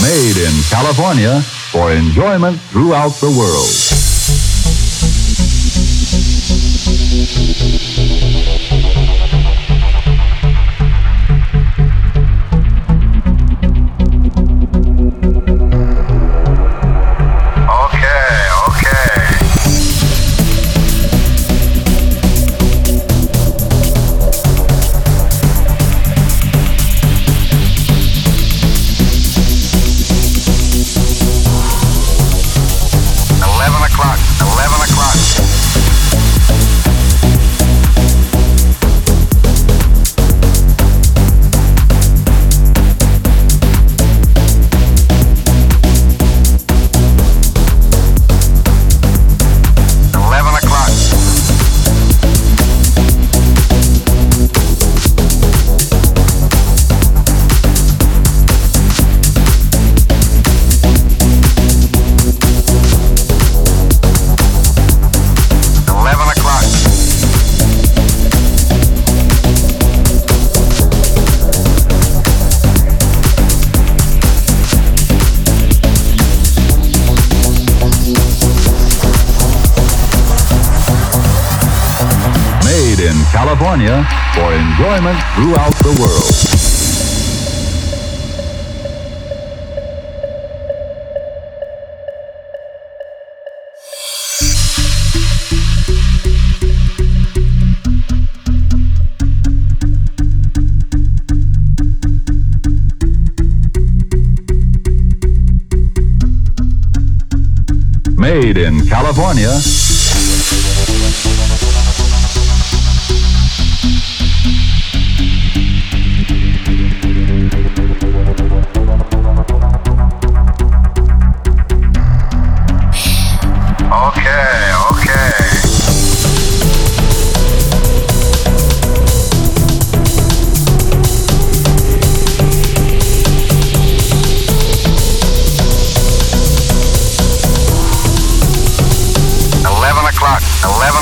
Made in California for enjoyment throughout the world. In California for enjoyment throughout the world. Made in California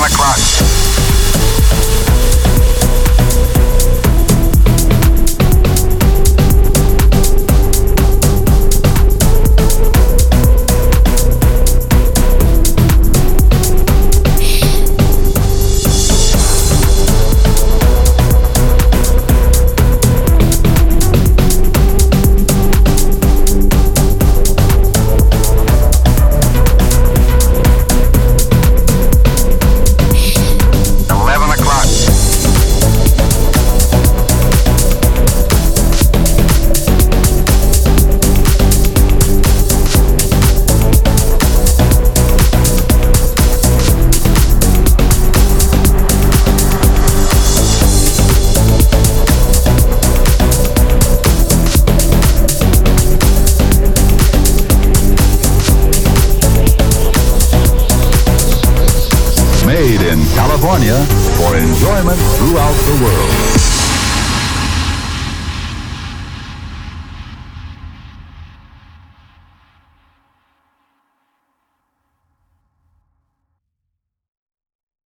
Eleven o'clock. California for enjoyment throughout the world.